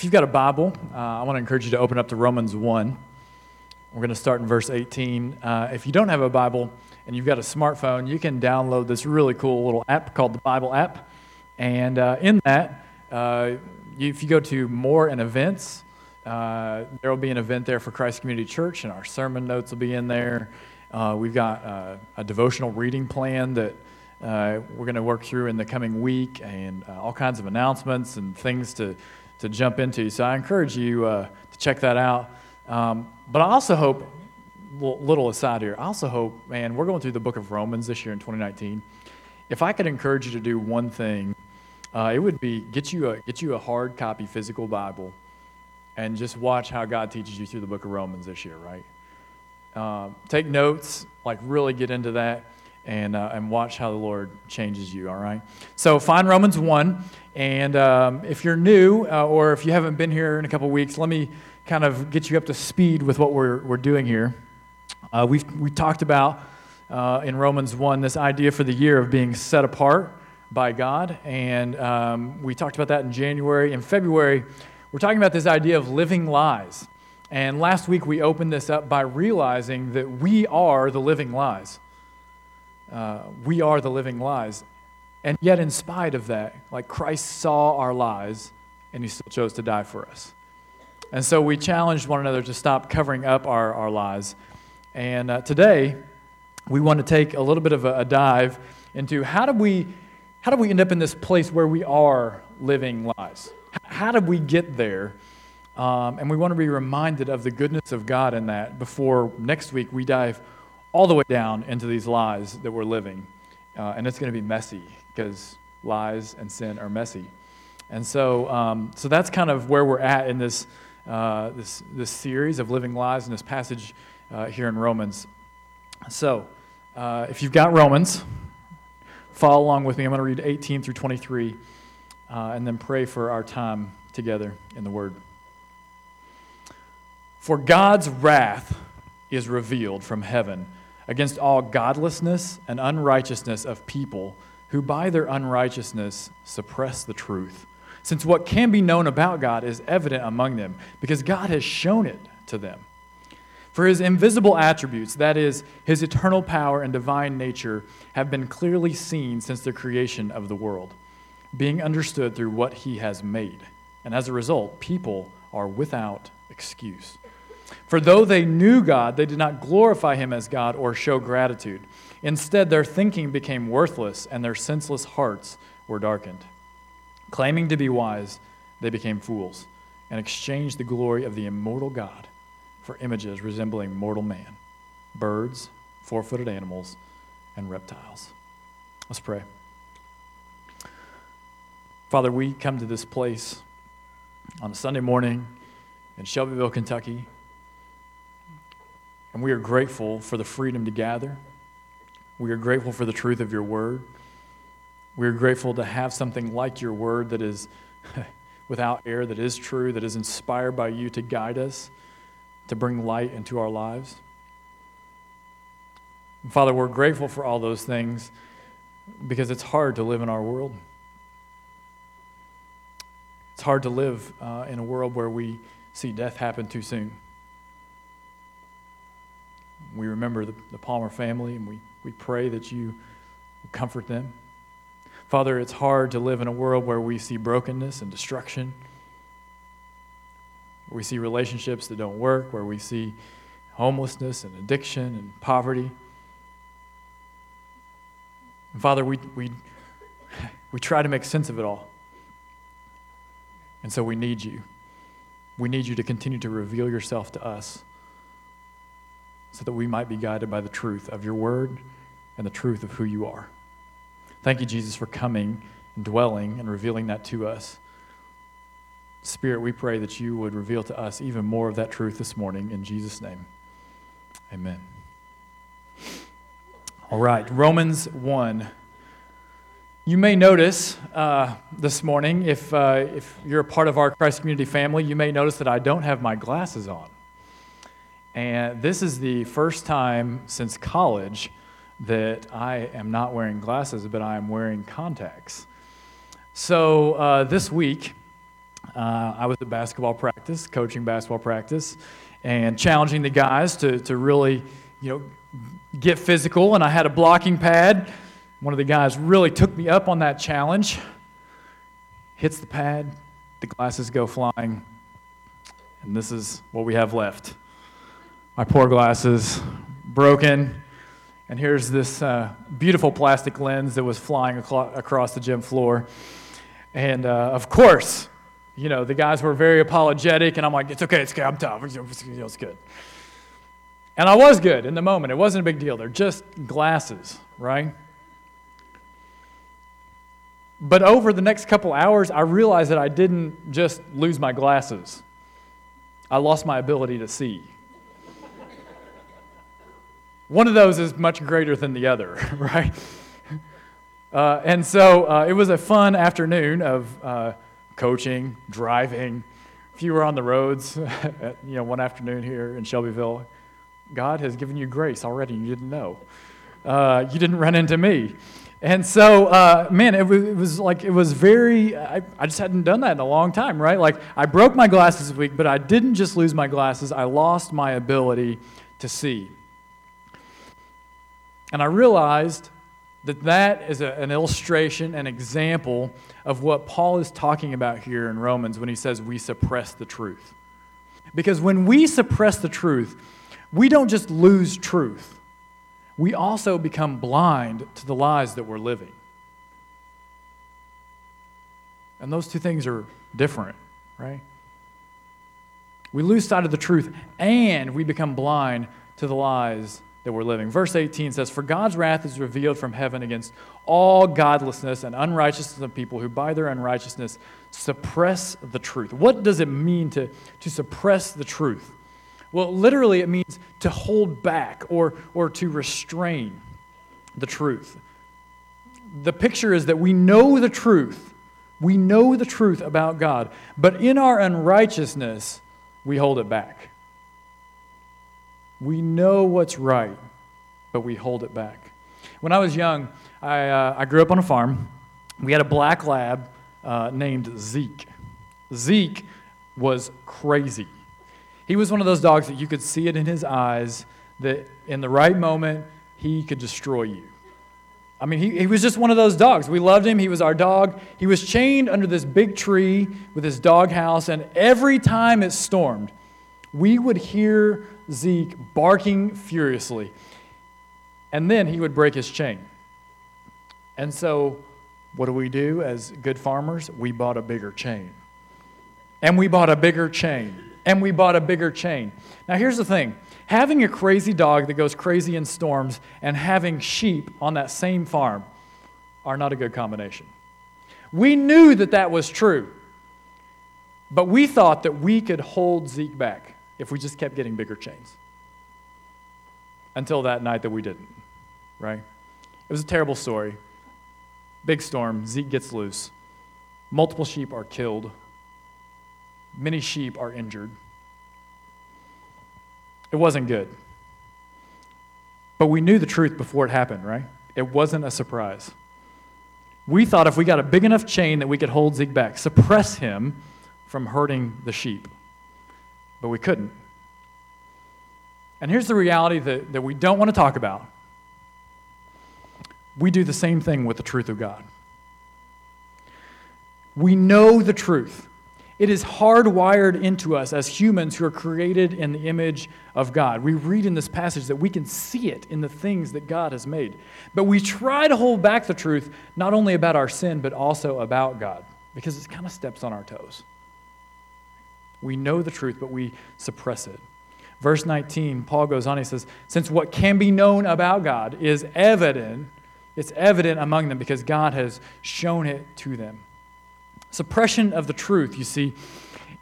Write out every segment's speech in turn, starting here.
If you've got a Bible, uh, I want to encourage you to open up to Romans 1. We're going to start in verse 18. Uh, if you don't have a Bible and you've got a smartphone, you can download this really cool little app called the Bible app. And uh, in that, uh, if you go to more and events, uh, there will be an event there for Christ Community Church, and our sermon notes will be in there. Uh, we've got a devotional reading plan that we're going to work through in the coming week, and all kinds of announcements and things to to jump into. So I encourage you uh, to check that out. Um, but I also hope, little aside here, I also hope, man, we're going through the book of Romans this year in 2019. If I could encourage you to do one thing, uh, it would be get you, a, get you a hard copy physical Bible and just watch how God teaches you through the book of Romans this year, right? Uh, take notes, like really get into that and, uh, and watch how the Lord changes you, all right? So find Romans 1. And um, if you're new uh, or if you haven't been here in a couple weeks, let me kind of get you up to speed with what we're, we're doing here. Uh, we've we talked about uh, in Romans 1 this idea for the year of being set apart by God. And um, we talked about that in January. In February, we're talking about this idea of living lies. And last week, we opened this up by realizing that we are the living lies. Uh, we are the living lies. And yet, in spite of that, like Christ saw our lies and he still chose to die for us. And so we challenged one another to stop covering up our, our lies. And uh, today, we want to take a little bit of a, a dive into how do we how do we end up in this place where we are living lies? How did we get there? Um, and we want to be reminded of the goodness of God in that before next week we dive all the way down into these lies that we're living. Uh, and it's going to be messy because lies and sin are messy. And so, um, so that's kind of where we're at in this, uh, this, this series of living lies in this passage uh, here in Romans. So, uh, if you've got Romans, follow along with me. I'm going to read 18 through 23 uh, and then pray for our time together in the Word. For God's wrath is revealed from heaven against all godlessness and unrighteousness of people who by their unrighteousness suppress the truth. Since what can be known about God is evident among them, because God has shown it to them. For his invisible attributes, that is, his eternal power and divine nature, have been clearly seen since the creation of the world, being understood through what he has made. And as a result, people are without excuse. For though they knew God, they did not glorify him as God or show gratitude. Instead, their thinking became worthless and their senseless hearts were darkened. Claiming to be wise, they became fools and exchanged the glory of the immortal God for images resembling mortal man, birds, four footed animals, and reptiles. Let's pray. Father, we come to this place on a Sunday morning in Shelbyville, Kentucky, and we are grateful for the freedom to gather we are grateful for the truth of your word. We are grateful to have something like your word that is without error, that is true, that is inspired by you to guide us, to bring light into our lives. And Father, we're grateful for all those things because it's hard to live in our world. It's hard to live uh, in a world where we see death happen too soon. We remember the, the Palmer family and we we pray that you comfort them. Father, it's hard to live in a world where we see brokenness and destruction, we see relationships that don't work, where we see homelessness and addiction and poverty. And Father, we, we, we try to make sense of it all. And so we need you. We need you to continue to reveal yourself to us so that we might be guided by the truth of your word and the truth of who you are. Thank you, Jesus, for coming and dwelling and revealing that to us. Spirit, we pray that you would reveal to us even more of that truth this morning. In Jesus' name, amen. All right, Romans 1. You may notice uh, this morning, if, uh, if you're a part of our Christ Community family, you may notice that I don't have my glasses on. And this is the first time since college that I am not wearing glasses, but I am wearing contacts. So uh, this week, uh, I was at basketball practice, coaching basketball practice, and challenging the guys to, to really, you know, get physical. And I had a blocking pad. One of the guys really took me up on that challenge. Hits the pad, the glasses go flying, and this is what we have left. My poor glasses, broken. And here's this uh, beautiful plastic lens that was flying across the gym floor. And uh, of course, you know, the guys were very apologetic, and I'm like, it's okay, it's okay, I'm tough, it's good. And I was good in the moment. It wasn't a big deal. They're just glasses, right? But over the next couple hours, I realized that I didn't just lose my glasses, I lost my ability to see. One of those is much greater than the other, right? Uh, and so uh, it was a fun afternoon of uh, coaching, driving. Were on the roads, at, you know, one afternoon here in Shelbyville, God has given you grace already. You didn't know. Uh, you didn't run into me. And so, uh, man, it was, it was, like, it was very, I, I just hadn't done that in a long time, right? Like, I broke my glasses this week, but I didn't just lose my glasses, I lost my ability to see. And I realized that that is a, an illustration, an example of what Paul is talking about here in Romans when he says we suppress the truth. Because when we suppress the truth, we don't just lose truth, we also become blind to the lies that we're living. And those two things are different, right? We lose sight of the truth and we become blind to the lies that we're living. Verse 18 says, For God's wrath is revealed from heaven against all godlessness and unrighteousness of people who by their unrighteousness suppress the truth. What does it mean to, to suppress the truth? Well, literally, it means to hold back or, or to restrain the truth. The picture is that we know the truth. We know the truth about God, but in our unrighteousness, we hold it back. We know what's right, but we hold it back. When I was young, I, uh, I grew up on a farm. We had a black lab uh, named Zeke. Zeke was crazy. He was one of those dogs that you could see it in his eyes that in the right moment, he could destroy you. I mean, he, he was just one of those dogs. We loved him. He was our dog. He was chained under this big tree with his dog house, and every time it stormed, we would hear Zeke barking furiously. And then he would break his chain. And so, what do we do as good farmers? We bought a bigger chain. And we bought a bigger chain. And we bought a bigger chain. Now, here's the thing having a crazy dog that goes crazy in storms and having sheep on that same farm are not a good combination. We knew that that was true, but we thought that we could hold Zeke back if we just kept getting bigger chains. Until that night that we didn't, right? It was a terrible story. Big storm, Zeke gets loose. Multiple sheep are killed. Many sheep are injured. It wasn't good. But we knew the truth before it happened, right? It wasn't a surprise. We thought if we got a big enough chain that we could hold Zeke back, suppress him from hurting the sheep but we couldn't. And here's the reality that, that we don't want to talk about we do the same thing with the truth of God. We know the truth. It is hardwired into us as humans who are created in the image of God. We read in this passage that we can see it in the things that God has made. But we try to hold back the truth, not only about our sin, but also about God, because it kind of steps on our toes. We know the truth, but we suppress it. Verse 19, Paul goes on, he says, Since what can be known about God is evident, it's evident among them because God has shown it to them. Suppression of the truth, you see,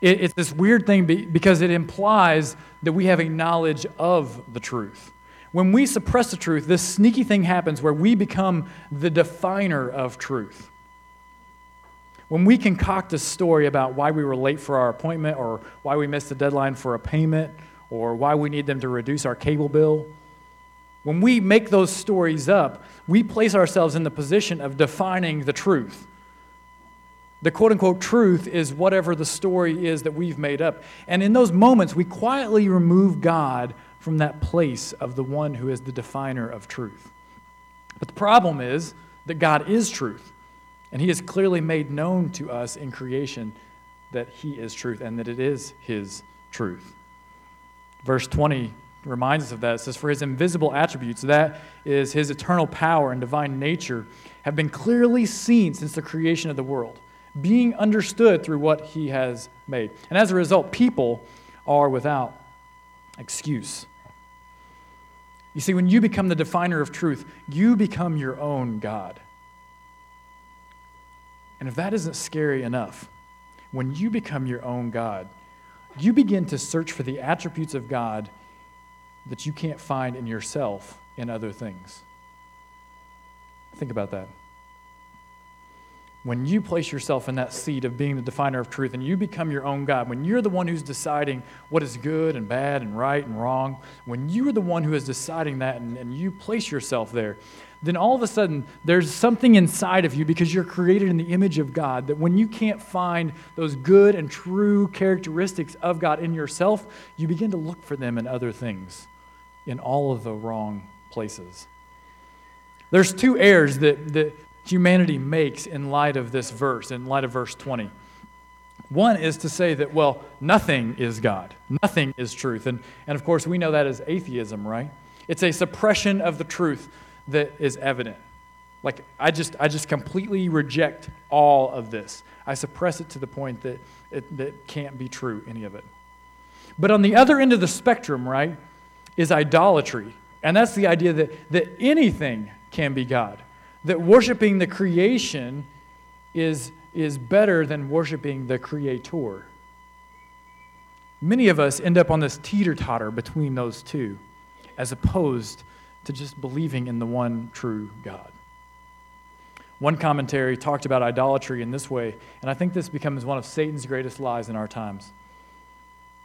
it, it's this weird thing because it implies that we have a knowledge of the truth. When we suppress the truth, this sneaky thing happens where we become the definer of truth. When we concoct a story about why we were late for our appointment or why we missed the deadline for a payment or why we need them to reduce our cable bill, when we make those stories up, we place ourselves in the position of defining the truth. The quote unquote truth is whatever the story is that we've made up. And in those moments, we quietly remove God from that place of the one who is the definer of truth. But the problem is that God is truth, and He has clearly made known to us in creation that He is truth and that it is His truth. Verse 20 reminds us of that. It says, For His invisible attributes, that is His eternal power and divine nature, have been clearly seen since the creation of the world, being understood through what He has made. And as a result, people are without excuse. You see, when you become the definer of truth, you become your own God. And if that isn't scary enough, when you become your own God, you begin to search for the attributes of God that you can't find in yourself in other things. Think about that. When you place yourself in that seat of being the definer of truth and you become your own God, when you're the one who's deciding what is good and bad and right and wrong, when you are the one who is deciding that and, and you place yourself there, then all of a sudden there's something inside of you because you're created in the image of God that when you can't find those good and true characteristics of God in yourself, you begin to look for them in other things, in all of the wrong places. There's two errors that, that humanity makes in light of this verse, in light of verse 20. One is to say that, well, nothing is God, nothing is truth. And, and of course, we know that as atheism, right? It's a suppression of the truth that is evident. Like, I just, I just completely reject all of this. I suppress it to the point that it that can't be true, any of it. But on the other end of the spectrum, right, is idolatry. And that's the idea that, that anything can be God. That worshiping the creation is, is better than worshiping the creator. Many of us end up on this teeter totter between those two, as opposed to just believing in the one true God. One commentary talked about idolatry in this way, and I think this becomes one of Satan's greatest lies in our times.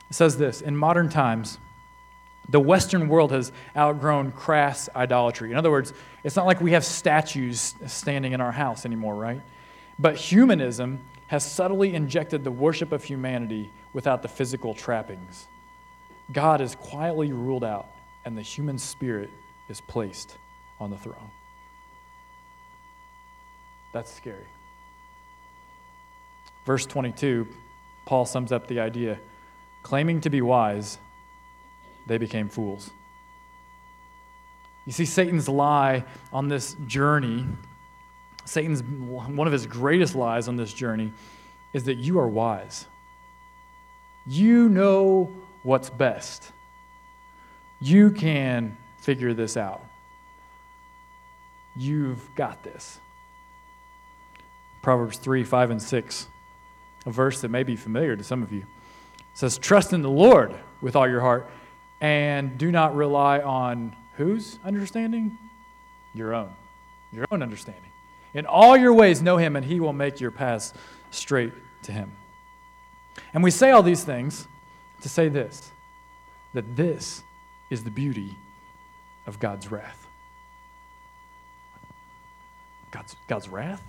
It says this In modern times, the Western world has outgrown crass idolatry. In other words, it's not like we have statues standing in our house anymore, right? But humanism has subtly injected the worship of humanity without the physical trappings. God is quietly ruled out, and the human spirit is placed on the throne. That's scary. Verse 22, Paul sums up the idea claiming to be wise they became fools. You see, Satan's lie on this journey, Satan's one of his greatest lies on this journey is that you are wise. You know what's best. You can figure this out. You've got this. Proverbs 3, 5, and 6, a verse that may be familiar to some of you, says, Trust in the Lord with all your heart and do not rely on whose understanding? Your own. Your own understanding. In all your ways, know him, and he will make your paths straight to him. And we say all these things to say this that this is the beauty of God's wrath. God's, God's wrath?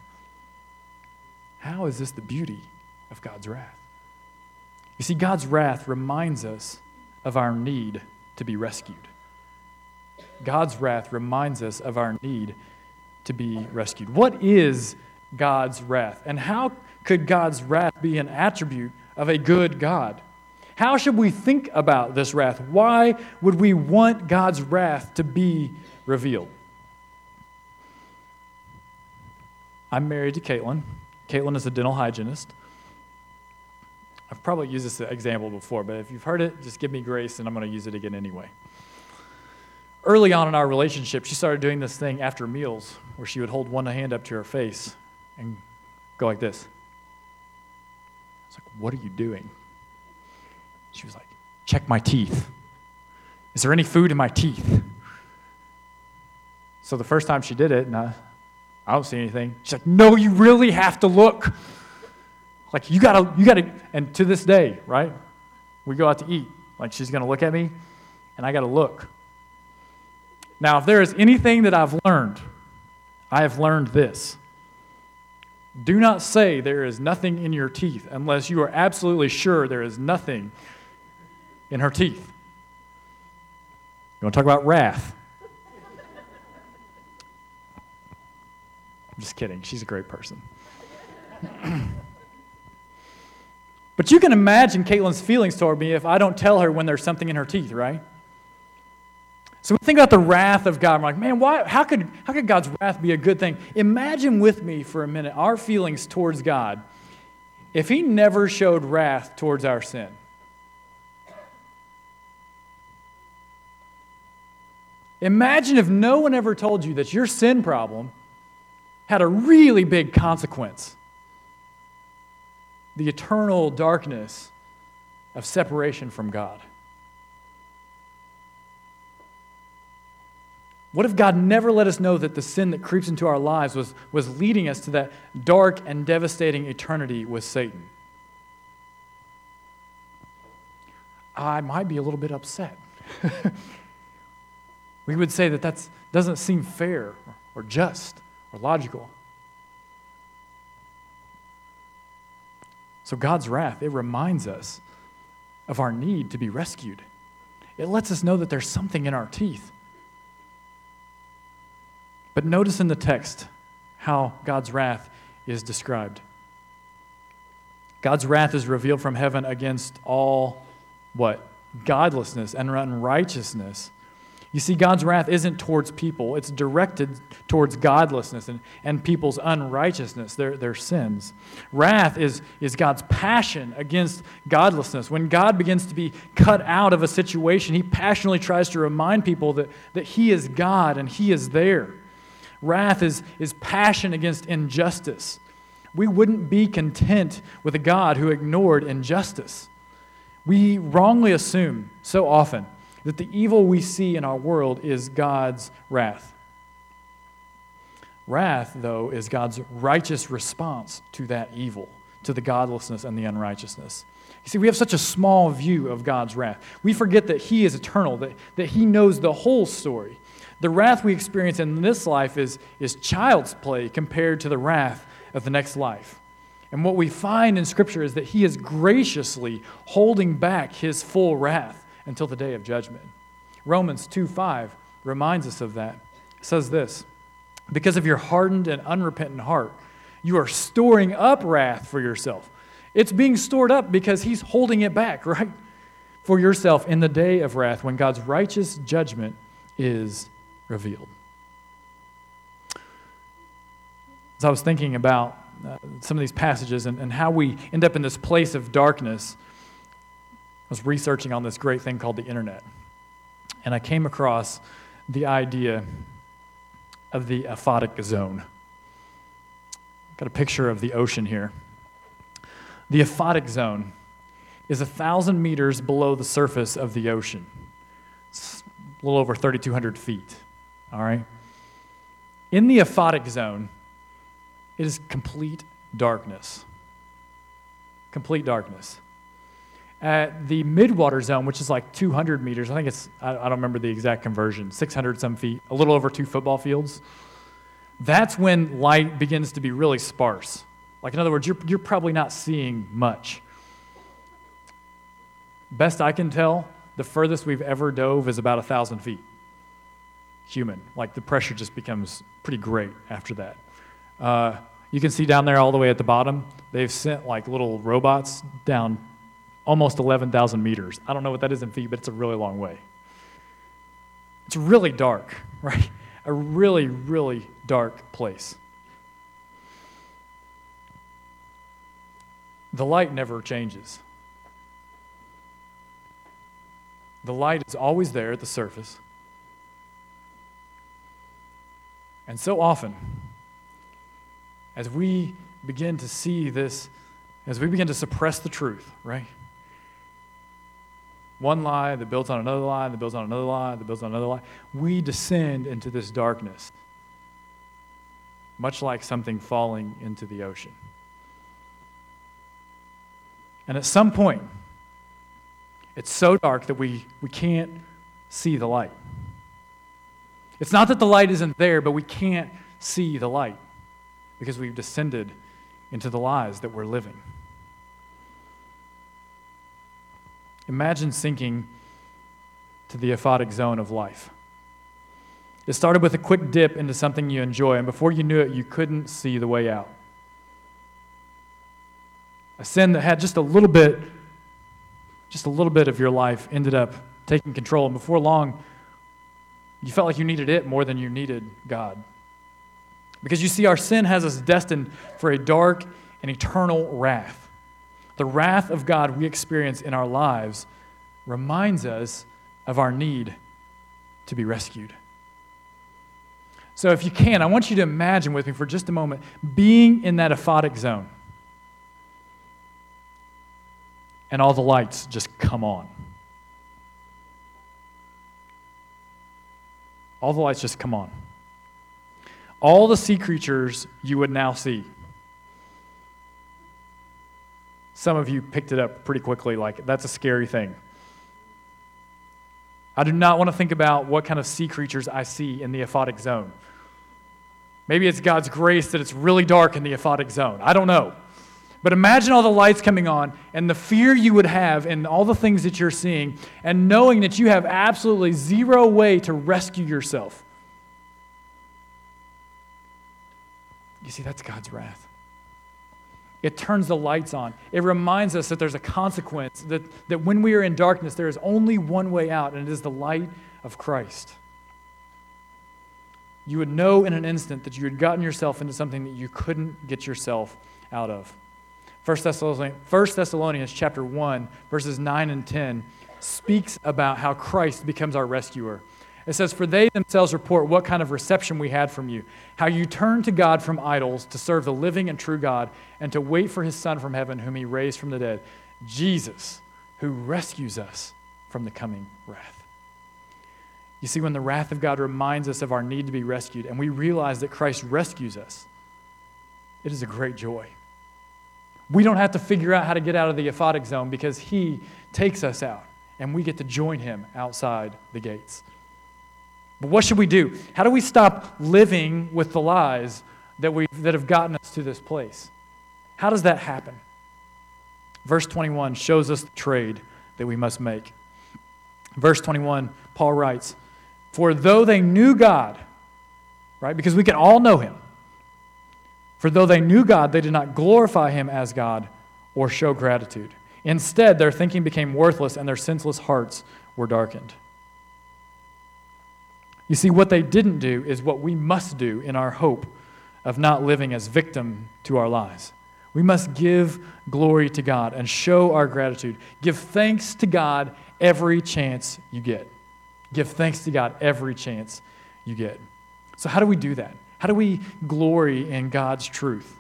How is this the beauty of God's wrath? You see, God's wrath reminds us of our need to be rescued. God's wrath reminds us of our need to be rescued. What is God's wrath? And how could God's wrath be an attribute of a good God? How should we think about this wrath? Why would we want God's wrath to be revealed? I'm married to Caitlin. Caitlin is a dental hygienist. I've probably used this example before, but if you've heard it, just give me grace and I'm going to use it again anyway. Early on in our relationship, she started doing this thing after meals where she would hold one hand up to her face and go like this. It's like, What are you doing? She was like, Check my teeth. Is there any food in my teeth? So the first time she did it, and I, I don't see anything, she's like, No, you really have to look. Like, you gotta, you gotta, and to this day, right? We go out to eat. Like, she's gonna look at me, and I gotta look. Now, if there is anything that I've learned, I have learned this Do not say there is nothing in your teeth unless you are absolutely sure there is nothing in her teeth. You want to talk about wrath? I'm just kidding. She's a great person. but you can imagine Caitlin's feelings toward me if I don't tell her when there's something in her teeth, right? So we think about the wrath of God. We're like, man, why, how, could, how could God's wrath be a good thing? Imagine with me for a minute our feelings towards God if He never showed wrath towards our sin. Imagine if no one ever told you that your sin problem had a really big consequence the eternal darkness of separation from God. What if God never let us know that the sin that creeps into our lives was, was leading us to that dark and devastating eternity with Satan? I might be a little bit upset. we would say that that doesn't seem fair or just or logical. So, God's wrath, it reminds us of our need to be rescued. It lets us know that there's something in our teeth. But notice in the text how God's wrath is described. God's wrath is revealed from heaven against all what? Godlessness and unrighteousness you see, God's wrath isn't towards people, it's directed towards godlessness and, and people's unrighteousness, their, their sins. Wrath is, is God's passion against godlessness. When God begins to be cut out of a situation, he passionately tries to remind people that, that he is God and he is there. Wrath is, is passion against injustice. We wouldn't be content with a God who ignored injustice. We wrongly assume so often that the evil we see in our world is God's wrath. Wrath, though, is God's righteous response to that evil, to the godlessness and the unrighteousness. You see, we have such a small view of God's wrath. We forget that He is eternal, that, that He knows the whole story. The wrath we experience in this life is, is child's play compared to the wrath of the next life. And what we find in Scripture is that He is graciously holding back His full wrath until the day of judgment. Romans 2 5 reminds us of that. It says this Because of your hardened and unrepentant heart, you are storing up wrath for yourself. It's being stored up because he's holding it back, right? For yourself in the day of wrath when God's righteous judgment is revealed. As I was thinking about uh, some of these passages and, and how we end up in this place of darkness, was researching on this great thing called the internet. And I came across the idea of the aphotic zone. Got a picture of the ocean here. The aphotic zone is a thousand meters below the surface of the ocean. It's a little over 3,200 feet. All right? In the aphotic zone, it is complete darkness. Complete darkness at the midwater zone, which is like 200 meters. I think it's, I, don't remember the exact conversion, 600 some feet, a little over two football fields. That's when light begins to be really sparse. Like, in other words, you're, you're probably not seeing much. Best I can tell, the furthest we've ever dove is about a 1,000 feet. Human. Like, the pressure just becomes pretty great after that. Uh, you can see down there all the way at the bottom, they've sent like little robots down almost 11,000 meters. I don't know what that is in feet, but it's a really long way. It's really dark, right? A really, really dark place. The light never changes. The light is always there at the surface. And so often, as we begin to see this, as we begin to suppress the truth, right? One lie that builds on another lie, that builds on another lie, that builds on another lie. We descend into this darkness, much like something falling into the ocean. And at some point, it's so dark that we, we can't see the light. It's not that the light isn't there, but we can't see the light because we've descended into the lies that we're living. Imagine sinking to the aphotic zone of life. It started with a quick dip into something you enjoy, and before you knew it, you couldn't see the way out. A sin that had just a little bit, just a little bit of your life ended up taking control, and before long, you felt like you needed it more than you needed God. Because you see, our sin has us destined for a dark and eternal wrath. The wrath of God we experience in our lives reminds us of our need to be rescued. So, if you can, I want you to imagine with me for just a moment being in that aphotic zone. And all the lights just come on. All the lights just come on. All the sea creatures you would now see. Some of you picked it up pretty quickly, like, that's a scary thing. I do not want to think about what kind of sea creatures I see in the aphotic zone. Maybe it's God's grace that it's really dark in the aphotic zone. I don't know. But imagine all the lights coming on and the fear you would have and all the things that you're seeing, and knowing that you have absolutely zero way to rescue yourself. You see, that's God's wrath. It turns the lights on. It reminds us that there's a consequence, that, that when we are in darkness, there is only one way out, and it is the light of Christ. You would know in an instant that you had gotten yourself into something that you couldn't get yourself out of. 1 Thessalonians, 1 Thessalonians chapter 1, verses 9 and 10 speaks about how Christ becomes our rescuer. It says, For they themselves report what kind of reception we had from you, how you turned to God from idols to serve the living and true God, and to wait for his Son from heaven, whom he raised from the dead, Jesus, who rescues us from the coming wrath. You see, when the wrath of God reminds us of our need to be rescued, and we realize that Christ rescues us, it is a great joy. We don't have to figure out how to get out of the aphotic zone because he takes us out, and we get to join him outside the gates. But what should we do? How do we stop living with the lies that, we, that have gotten us to this place? How does that happen? Verse 21 shows us the trade that we must make. Verse 21, Paul writes, For though they knew God, right, because we can all know him, for though they knew God, they did not glorify him as God or show gratitude. Instead, their thinking became worthless and their senseless hearts were darkened. You see, what they didn't do is what we must do in our hope of not living as victim to our lies. We must give glory to God and show our gratitude. Give thanks to God every chance you get. Give thanks to God every chance you get. So, how do we do that? How do we glory in God's truth?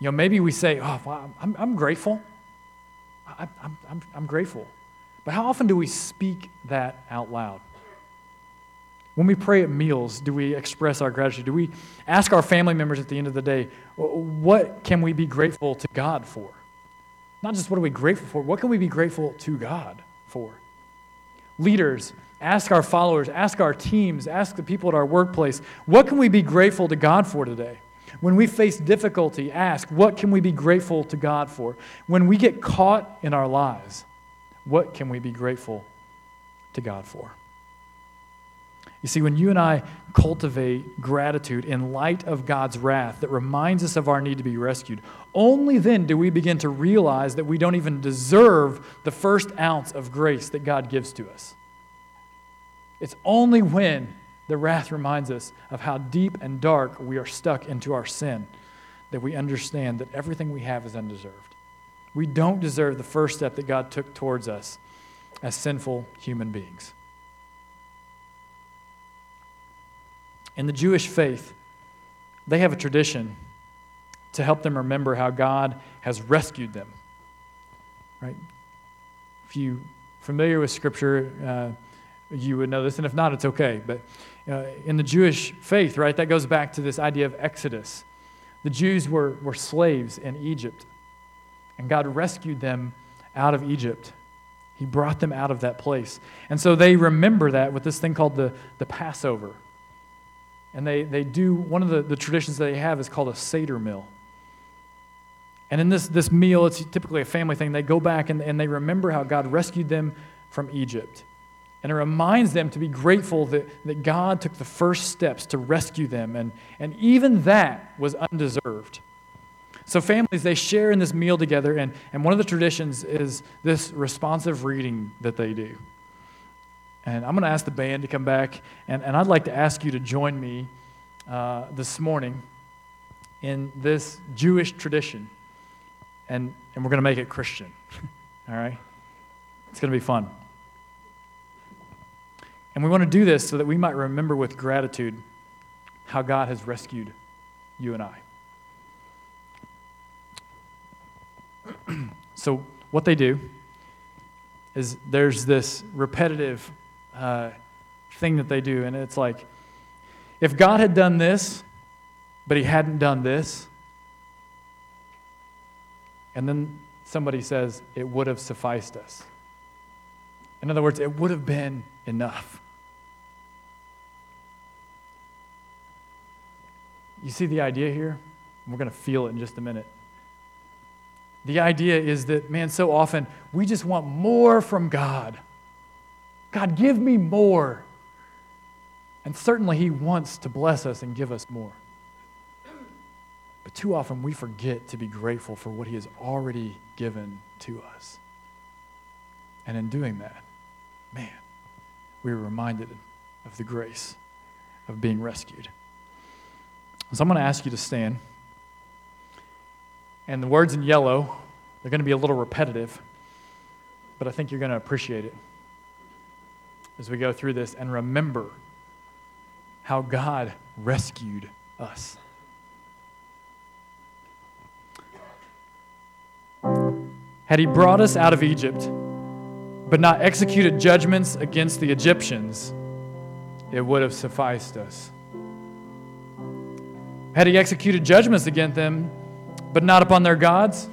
You know, maybe we say, oh, well, I'm, I'm grateful. I, I'm, I'm, I'm grateful. But how often do we speak that out loud? When we pray at meals, do we express our gratitude? Do we ask our family members at the end of the day, what can we be grateful to God for? Not just what are we grateful for, what can we be grateful to God for? Leaders, ask our followers, ask our teams, ask the people at our workplace, what can we be grateful to God for today? When we face difficulty, ask, what can we be grateful to God for? When we get caught in our lies, what can we be grateful to God for? You see, when you and I cultivate gratitude in light of God's wrath that reminds us of our need to be rescued, only then do we begin to realize that we don't even deserve the first ounce of grace that God gives to us. It's only when the wrath reminds us of how deep and dark we are stuck into our sin that we understand that everything we have is undeserved. We don't deserve the first step that God took towards us as sinful human beings. In the Jewish faith, they have a tradition to help them remember how God has rescued them. Right? If you're familiar with Scripture, uh, you would know this, and if not, it's okay. But uh, in the Jewish faith, right, that goes back to this idea of Exodus. The Jews were, were slaves in Egypt, and God rescued them out of Egypt. He brought them out of that place. And so they remember that with this thing called the, the Passover. And they, they do, one of the, the traditions that they have is called a Seder meal. And in this, this meal, it's typically a family thing. They go back and, and they remember how God rescued them from Egypt. And it reminds them to be grateful that, that God took the first steps to rescue them. And, and even that was undeserved. So, families, they share in this meal together. And, and one of the traditions is this responsive reading that they do. And I'm going to ask the band to come back. And, and I'd like to ask you to join me uh, this morning in this Jewish tradition. And, and we're going to make it Christian. All right? It's going to be fun. And we want to do this so that we might remember with gratitude how God has rescued you and I. so, what they do is there's this repetitive uh, thing that they do, and it's like if God had done this, but he hadn't done this, and then somebody says, it would have sufficed us. In other words, it would have been enough. You see the idea here? We're going to feel it in just a minute. The idea is that, man, so often we just want more from God. God, give me more. And certainly He wants to bless us and give us more. But too often we forget to be grateful for what He has already given to us. And in doing that, man, we are reminded of the grace of being rescued. So I'm going to ask you to stand. And the words in yellow, they're going to be a little repetitive, but I think you're going to appreciate it as we go through this and remember how God rescued us. Had he brought us out of Egypt, but not executed judgments against the Egyptians, it would have sufficed us. Had he executed judgments against them, but not upon their gods,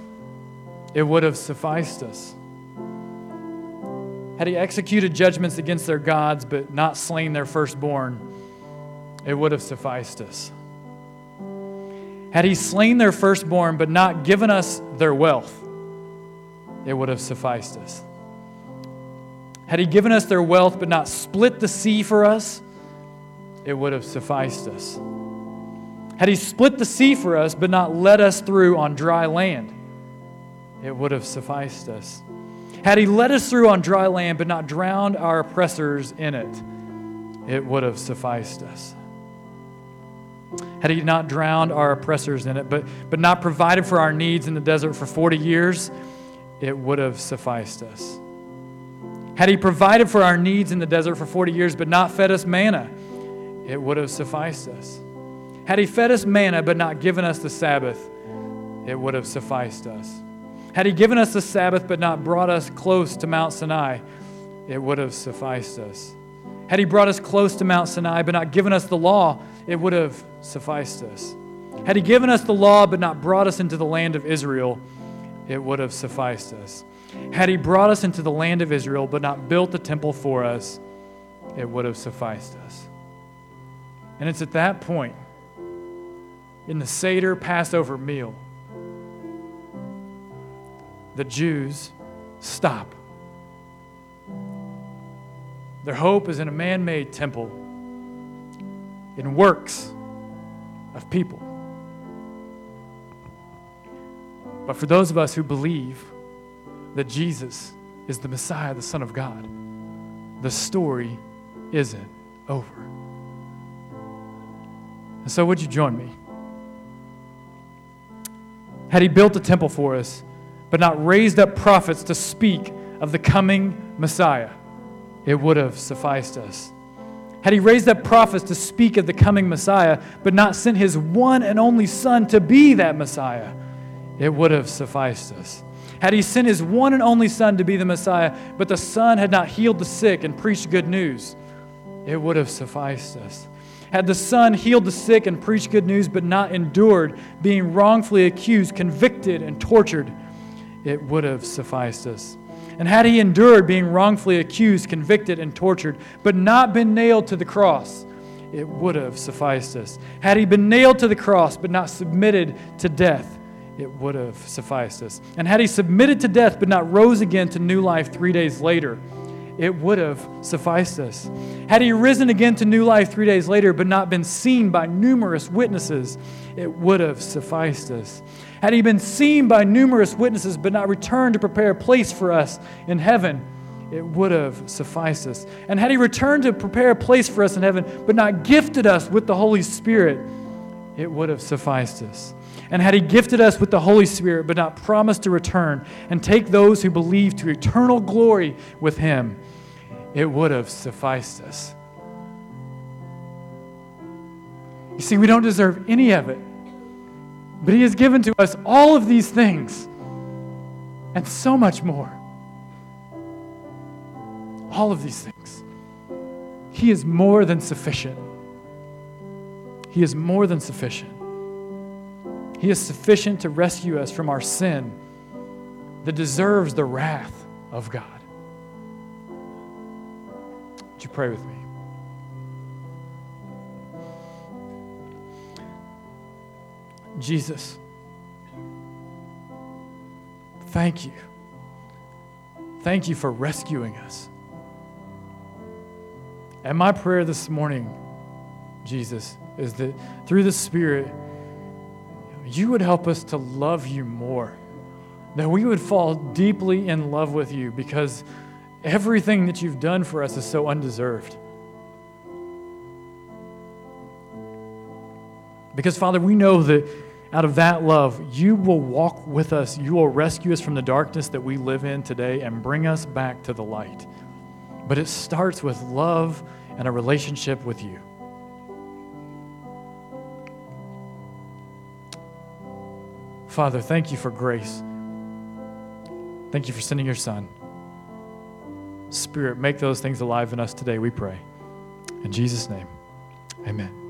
it would have sufficed us. Had he executed judgments against their gods, but not slain their firstborn, it would have sufficed us. Had he slain their firstborn, but not given us their wealth, it would have sufficed us. Had he given us their wealth, but not split the sea for us, it would have sufficed us. Had he split the sea for us, but not led us through on dry land, it would have sufficed us. Had he led us through on dry land, but not drowned our oppressors in it, it would have sufficed us. Had he not drowned our oppressors in it, but, but not provided for our needs in the desert for 40 years, it would have sufficed us. Had he provided for our needs in the desert for 40 years, but not fed us manna, it would have sufficed us. Had he fed us manna but not given us the Sabbath, it would have sufficed us. Had he given us the Sabbath but not brought us close to Mount Sinai, it would have sufficed us. Had he brought us close to Mount Sinai but not given us the law, it would have sufficed us. Had he given us the law but not brought us into the land of Israel, it would have sufficed us. Had he brought us into the land of Israel but not built the temple for us, it would have sufficed us. And it's at that point in the Seder Passover meal, the Jews stop. Their hope is in a man made temple, in works of people. But for those of us who believe that Jesus is the Messiah, the Son of God, the story isn't over. And so, would you join me? had he built a temple for us, but not raised up prophets to speak of the coming Messiah, it would have sufficed us. Had he raised up prophets to speak of the coming Messiah, but not sent his one and only Son to be that Messiah, it would have sufficed us. Had he sent his one and only Son to be the Messiah, but the Son had not healed the sick and preached good news, it would have sufficed us. Had the Son healed the sick and preached good news, but not endured being wrongfully accused, convicted, and tortured, it would have sufficed us. And had he endured being wrongfully accused, convicted, and tortured, but not been nailed to the cross, it would have sufficed us. Had he been nailed to the cross, but not submitted to death, it would have sufficed us. And had he submitted to death but not rose again to new life three days later, it would have sufficed us. Had he risen again to new life three days later but not been seen by numerous witnesses, it would have sufficed us. Had he been seen by numerous witnesses but not returned to prepare a place for us in heaven, it would have sufficed us. And had he returned to prepare a place for us in heaven but not gifted us with the Holy Spirit, it would have sufficed us. And had he gifted us with the Holy Spirit, but not promised to return and take those who believe to eternal glory with him, it would have sufficed us. You see, we don't deserve any of it, but he has given to us all of these things and so much more. All of these things. He is more than sufficient. He is more than sufficient. He is sufficient to rescue us from our sin that deserves the wrath of God. Would you pray with me? Jesus, thank you. Thank you for rescuing us. And my prayer this morning, Jesus, is that through the Spirit, you would help us to love you more. That we would fall deeply in love with you because everything that you've done for us is so undeserved. Because, Father, we know that out of that love, you will walk with us. You will rescue us from the darkness that we live in today and bring us back to the light. But it starts with love and a relationship with you. Father, thank you for grace. Thank you for sending your Son. Spirit, make those things alive in us today, we pray. In Jesus' name, amen.